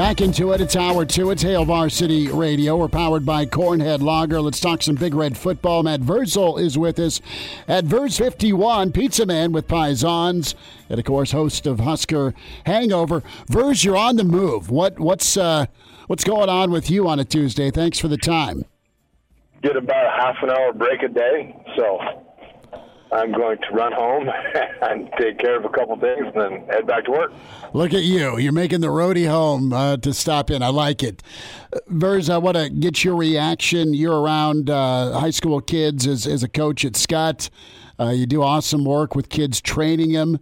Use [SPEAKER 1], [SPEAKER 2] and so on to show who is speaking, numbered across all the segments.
[SPEAKER 1] Back into it. It's hour two. It's Hail Varsity Radio. We're powered by Cornhead Lager. Let's talk some Big Red football. Matt Vrzal is with us at Verz 51, Pizza Man with Pisons, and of course, host of Husker Hangover. Verz, you're on the move. What what's uh, what's going on with you on a Tuesday? Thanks for the time.
[SPEAKER 2] Get about a half an hour break a day, so I'm going to run home and take care of a couple things and then head back to work.
[SPEAKER 1] Look at you. You're making the roadie home uh, to stop in. I like it. Verz, I want to get your reaction. You're around uh, high school kids as, as a coach at Scott. Uh, you do awesome work with kids, training them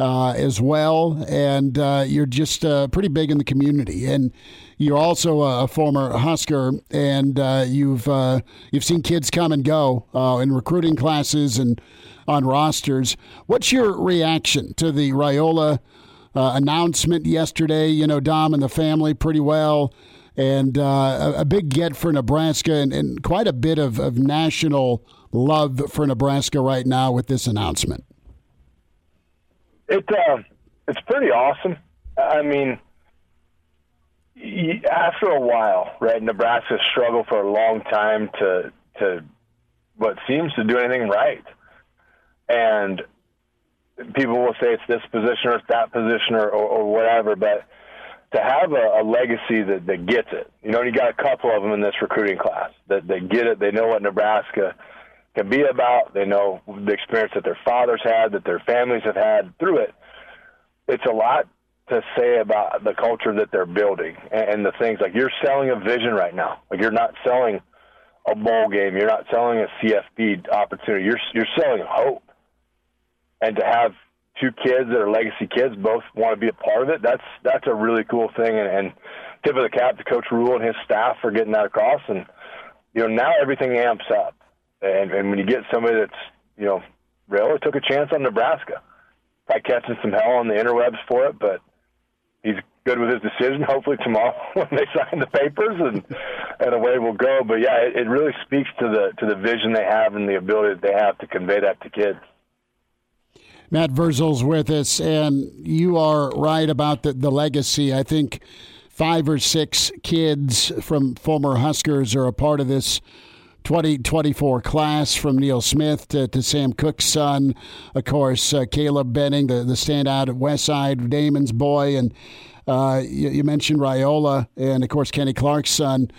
[SPEAKER 1] uh, as well. And uh, you're just uh, pretty big in the community. And you're also a former Husker, and you've you've seen kids come and go in recruiting classes and on rosters. What's your reaction to the Raiola uh, announcement yesterday? You know, Dom and the family pretty well, and uh, a, a, big get for Nebraska, and, and quite a bit of, of national love for Nebraska right now with this announcement.
[SPEAKER 2] It uh, it's pretty awesome. I mean, after a while, right? Nebraska struggled for a long time to to what seems to do anything right and people will say it's this position or it's that position or, or, or whatever, but to have a, a legacy that, that gets it, you know, you got a couple of them in this recruiting class that they get it. They know what Nebraska can be about. They know the experience that their fathers had, that their families have had through it. It's a lot to say about the culture that they're building and, the things like you're selling a vision right now. Like you're not selling a bowl game. You're not selling a CFP opportunity. You're you're selling hope and to have two kids that are legacy kids both want to be a part of it, that's that's a really cool thing. And, and tip of the cap to Coach Rhule and his staff for getting that across. And you know now everything amps up. And, and when you get somebody that's you know really took a chance on Nebraska, by catching some hell on the interwebs for it, but he's good with his decision. Hopefully tomorrow when they sign the papers and and away we'll go. But yeah, it, it really speaks to the to the vision they have and the ability that they have to convey that to kids.
[SPEAKER 1] Matt Vrzal's with us, and you are right about the, the legacy. I think five or six kids from former Huskers are a part of this 2024 class from Neil Smith to, to Sam Cook's son. Of course, uh, Caleb Benning, the, the standout at Westside, Damon's boy. And uh, you, you, mentioned Raiola and, of course, Kenny Clark's son.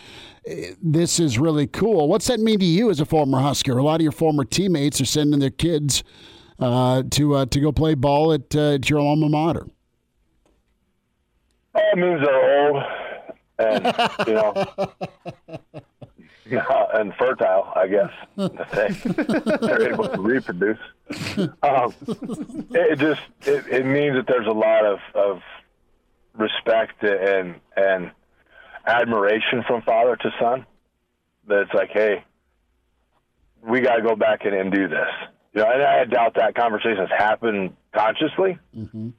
[SPEAKER 1] This is really cool. What's that mean to you as a former Husker? A lot of your former teammates are sending their kids uh, to uh, to go play ball at, uh, at your alma mater?
[SPEAKER 2] That means they're old and you know and fertile, I guess. they're able to reproduce. Um, it just it, it means that there's a lot of, of respect and and admiration from father to son. That it's like, hey, we got to go back in and do this. You know, and I doubt that conversation has happened consciously. Mm-hmm.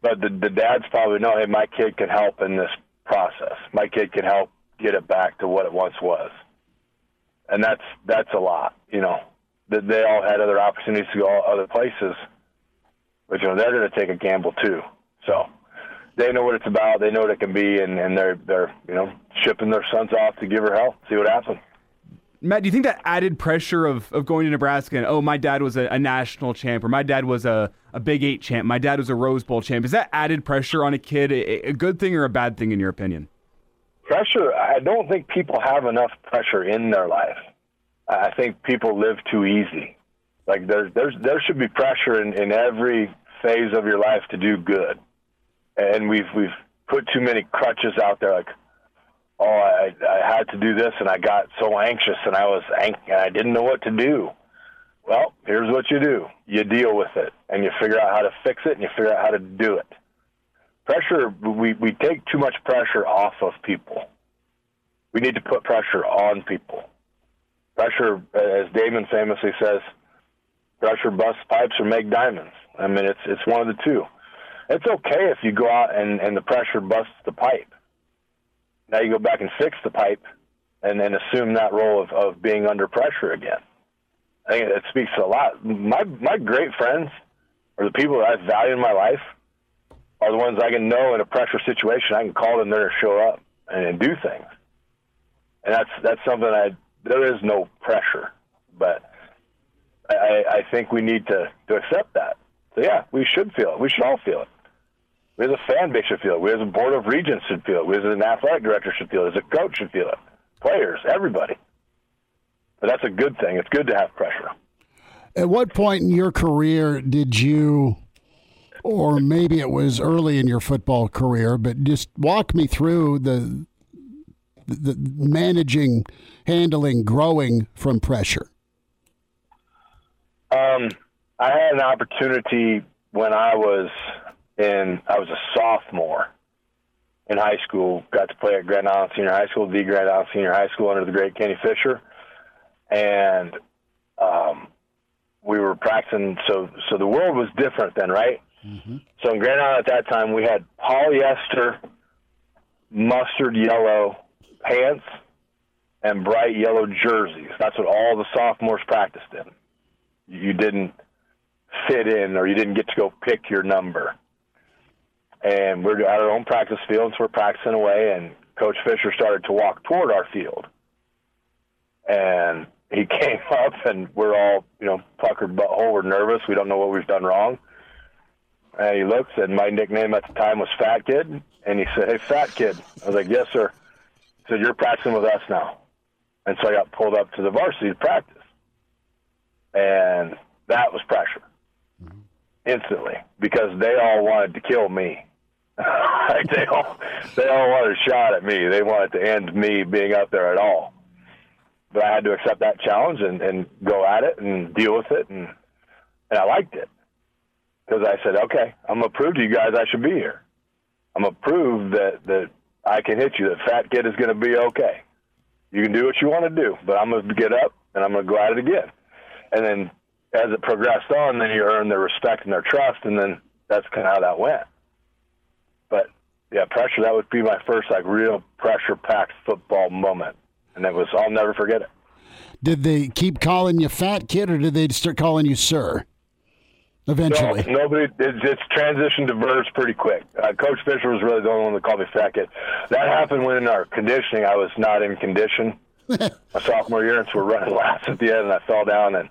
[SPEAKER 2] But the, the dads probably know, hey, my kid can help in this process. My kid can help get it back to what it once was, and that's that's a lot. You know, that they all had other opportunities to go other places, but you know they're going to take a gamble too. So they know what it's about. They know what it can be, and, and they're they're you know shipping their sons off to give her hell, see what happens.
[SPEAKER 3] Matt, do you think that added pressure of, of going to Nebraska and, oh, my dad was a, a, national champ or my dad was a, a Big Eight champ, my dad was a Rose Bowl champ, is that added pressure on a kid a, a good thing or a bad thing in your opinion?
[SPEAKER 2] Pressure, I don't think people have enough pressure in their life. I think people live too easy. Like there's, there's, there should be pressure in, in every phase of your life to do good. And we've, we've put too many crutches out there like, oh, I, I had to do this, and I got so anxious, and I was ang- and I didn't know what to do. Well, here's what you do: you deal with it, and you figure out how to fix it, and you figure out how to do it. Pressure, we we take too much pressure off of people, we need to put pressure on people. Pressure, as Damon famously says, pressure busts pipes or make diamonds. I mean, it's it's one of the two. It's okay if you go out and, and the pressure busts the pipe. Now you go back and fix the pipe and then assume that role of, of being under pressure again. I think it speaks a lot. My my great friends or the people that I value in my life are the ones I can know in a pressure situation. I can call them there to show up and, and do things, and that's that's something I there is no pressure, but I, I think we need to to accept that. So yeah, we should feel it. We should all feel it. We as a fan base should feel it. We as a board of regents should feel it. We as an athletic director should feel it. As a coach should feel it. Players, everybody. But that's a good thing. It's good to have pressure.
[SPEAKER 1] At what point in your career did you, or maybe it was early in your football career, but just walk me through the the managing, handling, growing from pressure?
[SPEAKER 2] Um, I had an opportunity when I was in, I was a sophomore in high school. Got to play at Grand Island Senior High School, the Grand Island Senior High School under the great Kenny Fisher, and um, we were practicing. So, so the world was different then, right? Mm-hmm. So in Grand Island at that time, we had polyester, mustard yellow pants and bright yellow jerseys. That's what all the sophomores practiced in. You didn't fit in or you didn't get to go pick your number. And we're at our own practice field, so we're practicing away, and Coach Fisher started to walk toward our field. And he came up, and we're all, you know, puckered butthole. We're nervous. We don't know what we've done wrong. And he looked, and my nickname at the time was Fat Kid. And he said, Hey, Fat Kid. I was like, Yes, sir. Said, You're practicing with us now. And so I got pulled up to the varsity to practice. And that was pressure mm-hmm. instantly because they all wanted to kill me. they all they all wanted a shot at me. They wanted to end me being up there at all. But I had to accept that challenge and, and go at it and deal with it, and and I liked it because I said, okay, I'm gonna prove to you guys I should be here. I'm gonna prove that that I can hit you. That fat kid is gonna be okay. You can do what you want to do, but I'm gonna get up and I'm gonna go at it again. And then as it progressed on, then you earn their respect and their trust, and then that's kind of how that went. But yeah, pressure. That would be my first like real pressure-packed football moment, and it was I'll never forget it.
[SPEAKER 1] Did they keep calling you fat kid, or did they start calling you sir? Eventually,
[SPEAKER 2] no, nobody. It's, it's transitioned to Verz pretty quick. Uh, Coach Fisher was really the only one that called me fat kid. That happened when in our conditioning, I was not in condition. my sophomore year, and so we're running laps at the end, and I fell down and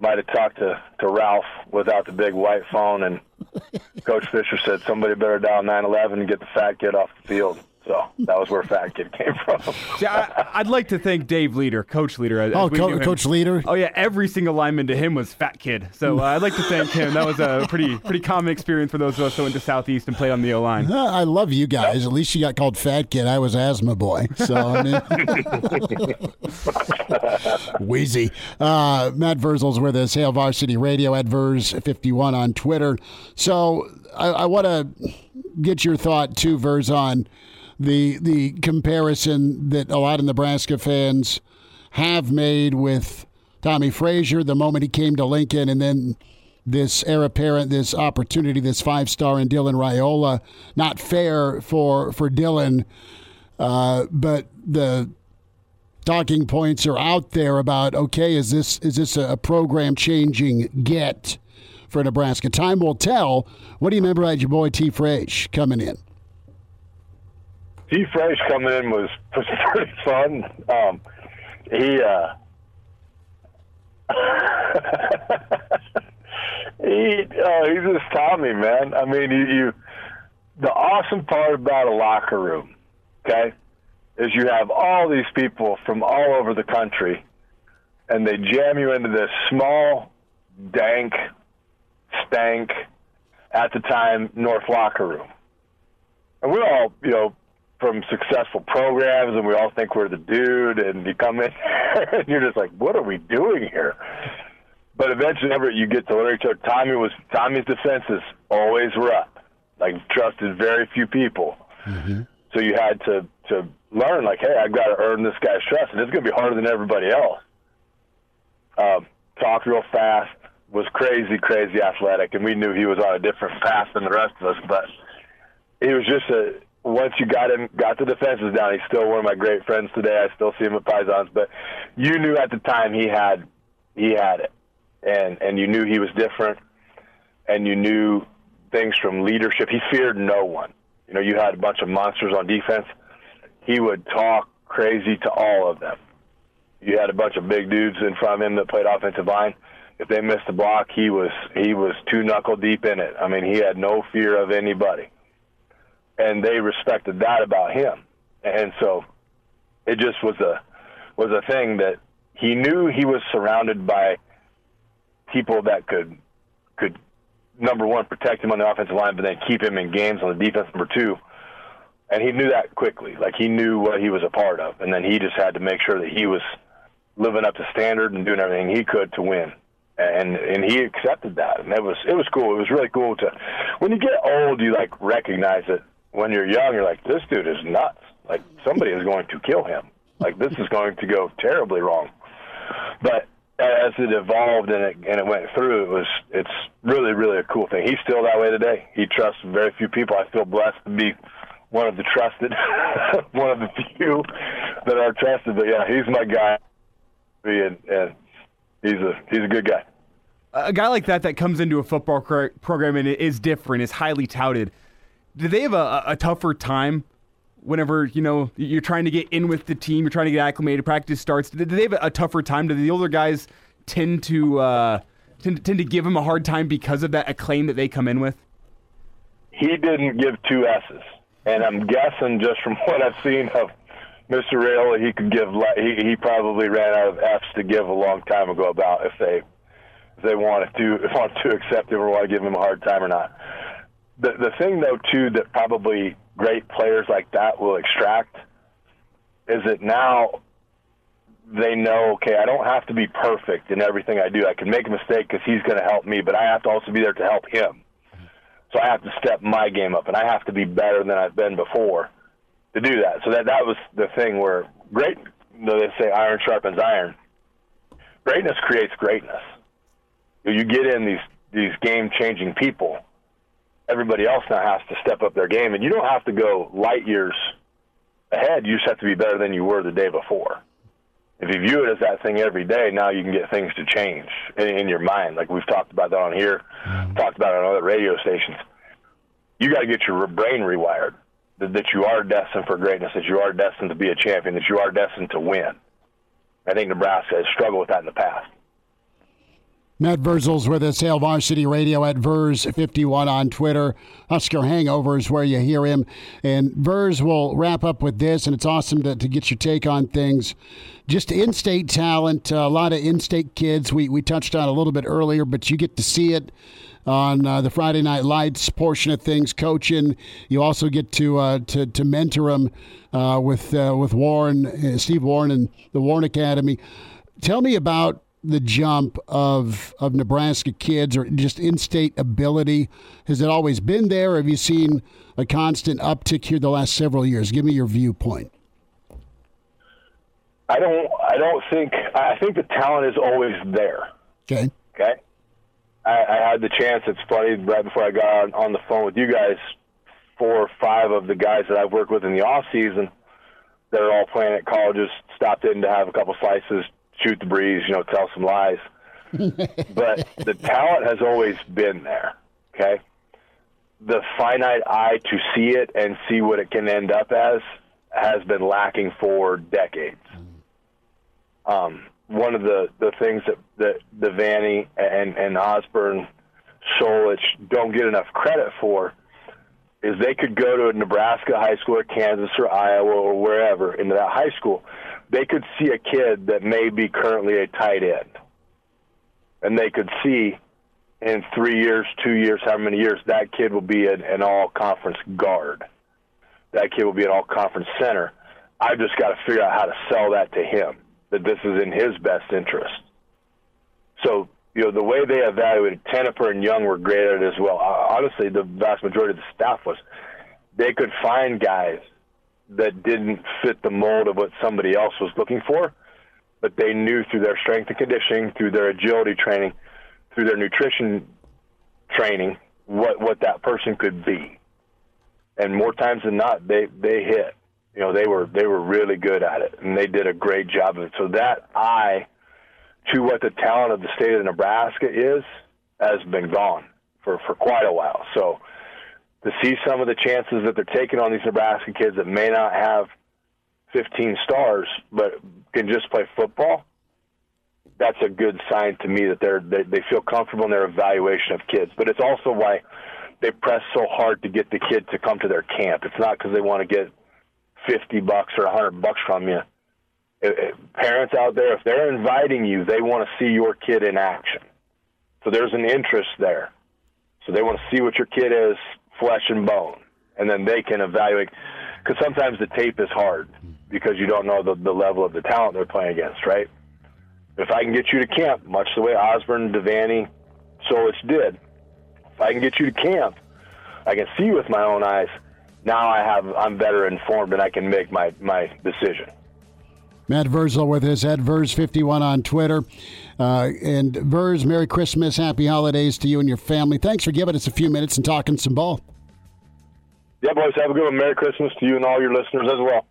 [SPEAKER 2] might have talked to, to Ralph without the big white phone, and Coach Fisher said somebody better dial 911 and get the fat kid off the field. So that was where Fat Kid came from.
[SPEAKER 3] See, I, would like to thank Dave Leader, Coach Leader.
[SPEAKER 1] oh, Co- Coach Leader.
[SPEAKER 3] Oh yeah, every single lineman to him was Fat Kid. So uh, I'd like to thank him. That was a pretty pretty common experience for those of us who went to Southeast and played on the O line.
[SPEAKER 1] Uh, I love you guys. At least you got called Fat Kid. I was Asthma Boy. So I mean, wheezy. Uh, Matt Vrzal's with us. Hail Varsity Radio at Verz51 on Twitter. So I, I want to get your thought too, Verz, on the the comparison that a lot of Nebraska fans have made with Tommie Frazier the moment he came to Lincoln, and then this heir apparent, this opportunity, this five star in Dylan Raiola. Not fair for for Dylan, uh, but the talking points are out there about okay, is this is this a program changing get for Nebraska? Time will tell. What do you remember about your boy T. Frazier coming in?
[SPEAKER 2] T. Fresh coming in was pretty fun. Um, he uh, he uh, he's just Tommie, man. I mean, you, you the awesome part about a locker room, okay, is you have all these people from all over the country, and they jam you into this small, dank, stank, at the time North locker room, and we're all you know from successful programs and we all think we're the dude and you come in and you're just like what are we doing here but eventually whenever you get to learn each other tommie was tommie's defenses always were up like trusted very few people mm-hmm. so you had to to learn like, hey, I've got to earn this guy's trust, and it's going to be harder than everybody else. Um, talked real fast, was crazy, crazy athletic, and we knew he was on a different path than the rest of us. But he was just a once you got him, got the defenses down. He's still one of my great friends today. I still see him at Pisons, but you knew at the time he had he had it, and and you knew he was different, and you knew things from leadership. He feared no one. You know, you had a bunch of monsters on defense. He would talk crazy to all of them. You had a bunch of big dudes in front of him that played offensive line. If they missed a block, he was he was two knuckle deep in it. I mean, he had no fear of anybody, and they respected that about him. And so, it just was a was a thing that he knew he was surrounded by people that could could number one protect him on the offensive line, but then keep him in games on the defense. Number two, and he knew that quickly. Like he knew what he was a part of, and then he just had to make sure that he was living up to standard and doing everything he could to win. And and he accepted that, and it was it was cool. It was really cool to when you get old, you like recognize it. When you're young, you're like, this dude is nuts. Like somebody is going to kill him. Like this is going to go terribly wrong. But as it evolved and it and it went through, it was it's really really a cool thing. He's still that way today. He trusts very few people. I feel blessed to be one of the trusted, one of the few that are trusted. But yeah, he's my guy, and, and he's a he's a good guy.
[SPEAKER 3] A guy like that that comes into a football program and is different, is highly touted. Do they have a, a tougher time whenever you know you're trying to get in with the team, you're trying to get acclimated, practice starts. Do they have a tougher time? Do the older guys tend to uh, tend, tend to give him a hard time because of that acclaim that they come in with?
[SPEAKER 2] He didn't give two S's, and I'm guessing just from what I've seen of Mr. Rail, he could give. He, he probably ran out of F's to give a long time ago about if they if they wanted to if want to accept him or want to give him a hard time or not. The the thing though too that probably great players like that will extract is that now they know, okay, I don't have to be perfect in everything I do. I can make a mistake because he's going to help me, but I have to also be there to help him. So I have to step my game up, and I have to be better than I've been before to do that. So that that was the thing where great. Know, they say iron sharpens iron. Greatness creates greatness. You get in these these game changing people everybody else now has to step up their game, and you don't have to go light years ahead. You just have to be better than you were the day before. If you view it as that thing every day, now you can get things to change in, in your mind. Like we've talked about that on here, mm-hmm. talked about it on other radio stations. You got to get your brain rewired that, that you are destined for greatness, that you are destined to be a champion, that you are destined to win. I think Nebraska has struggled with that in the past.
[SPEAKER 1] Matt Vrzal's with us, Hail Varsity Radio at Verz51 on Twitter. Husker Hangover is where you hear him. And Verz will wrap up with this, and it's awesome to, to get your take on things. Just in state talent, a lot of in state kids. We, we touched on a little bit earlier, but you get to see it on uh, the Friday Night Lights portion of things, coaching. You also get to uh, to, to mentor them uh, with uh, with Warren, uh, Steve Warren, and the Warren Academy. Tell me about the jump of of Nebraska kids or just in-state ability? Has it always been there? Or have you seen a constant uptick here the last several years? Give me your viewpoint.
[SPEAKER 2] I don't. I don't think. I think the talent is always there.
[SPEAKER 1] Okay.
[SPEAKER 2] Okay. I, I had the chance. It's funny. Right before I got on, on the phone with you guys, four or five of the guys that I've worked with in the off season, that are all playing at colleges, stopped in to have a couple slices, shoot the breeze, you know, tell some lies. but the talent has always been there. Okay, the finite eye to see it and see what it can end up as has been lacking for decades. Um, one of the, the things that, that Devaney and, and Osborne, Solich don't get enough credit for is they could go to a Nebraska high school or Kansas or Iowa or wherever into that high school they could see a kid that may be currently a tight end, and they could see in three years, two years, how many years that kid will be an, an all-conference guard. That kid will be an all-conference center. I've just got to figure out how to sell that to him that this is in his best interest. So you know, the way they evaluated Tenopir and Young were great at it as well. Honestly, the vast majority of the staff was. They could find guys that didn't fit the mold of what somebody else was looking for, but they knew through their strength and conditioning, through their agility training, through their nutrition training, what what that person could be. And more times than not, they they hit. You know, they were they were really good at it, and they did a great job of it. So that eye to what the talent of the state of Nebraska is has been gone for for quite a while. So to see some of the chances that they're taking on these Nebraska kids that may not have 15 stars but can just play football, that's a good sign to me that they're they, they feel comfortable in their evaluation of kids. But it's also why they press so hard to get the kid to come to their camp. It's not because they want to get 50 bucks or 100 bucks from you. It, it, parents out there, if they're inviting you, they want to see your kid in action. So there's an interest there. So they want to see what your kid is, flesh and bone, and then they can evaluate. Because sometimes the tape is hard because you don't know the, the level of the talent they're playing against, right? If I can get you to camp, much the way Osborne, Devaney, Solich did, if I can get you to camp, I can see with my own eyes. Now I have I'm better informed and I can make my my decision.
[SPEAKER 1] Matt Vrzal with us at Verz51 on Twitter. Uh, and Verz, Merry Christmas, Happy Holidays to you and your family. Thanks for giving us a few minutes and talking some ball.
[SPEAKER 2] Yeah, boys, have a good one. Merry Christmas to you and all your listeners as well.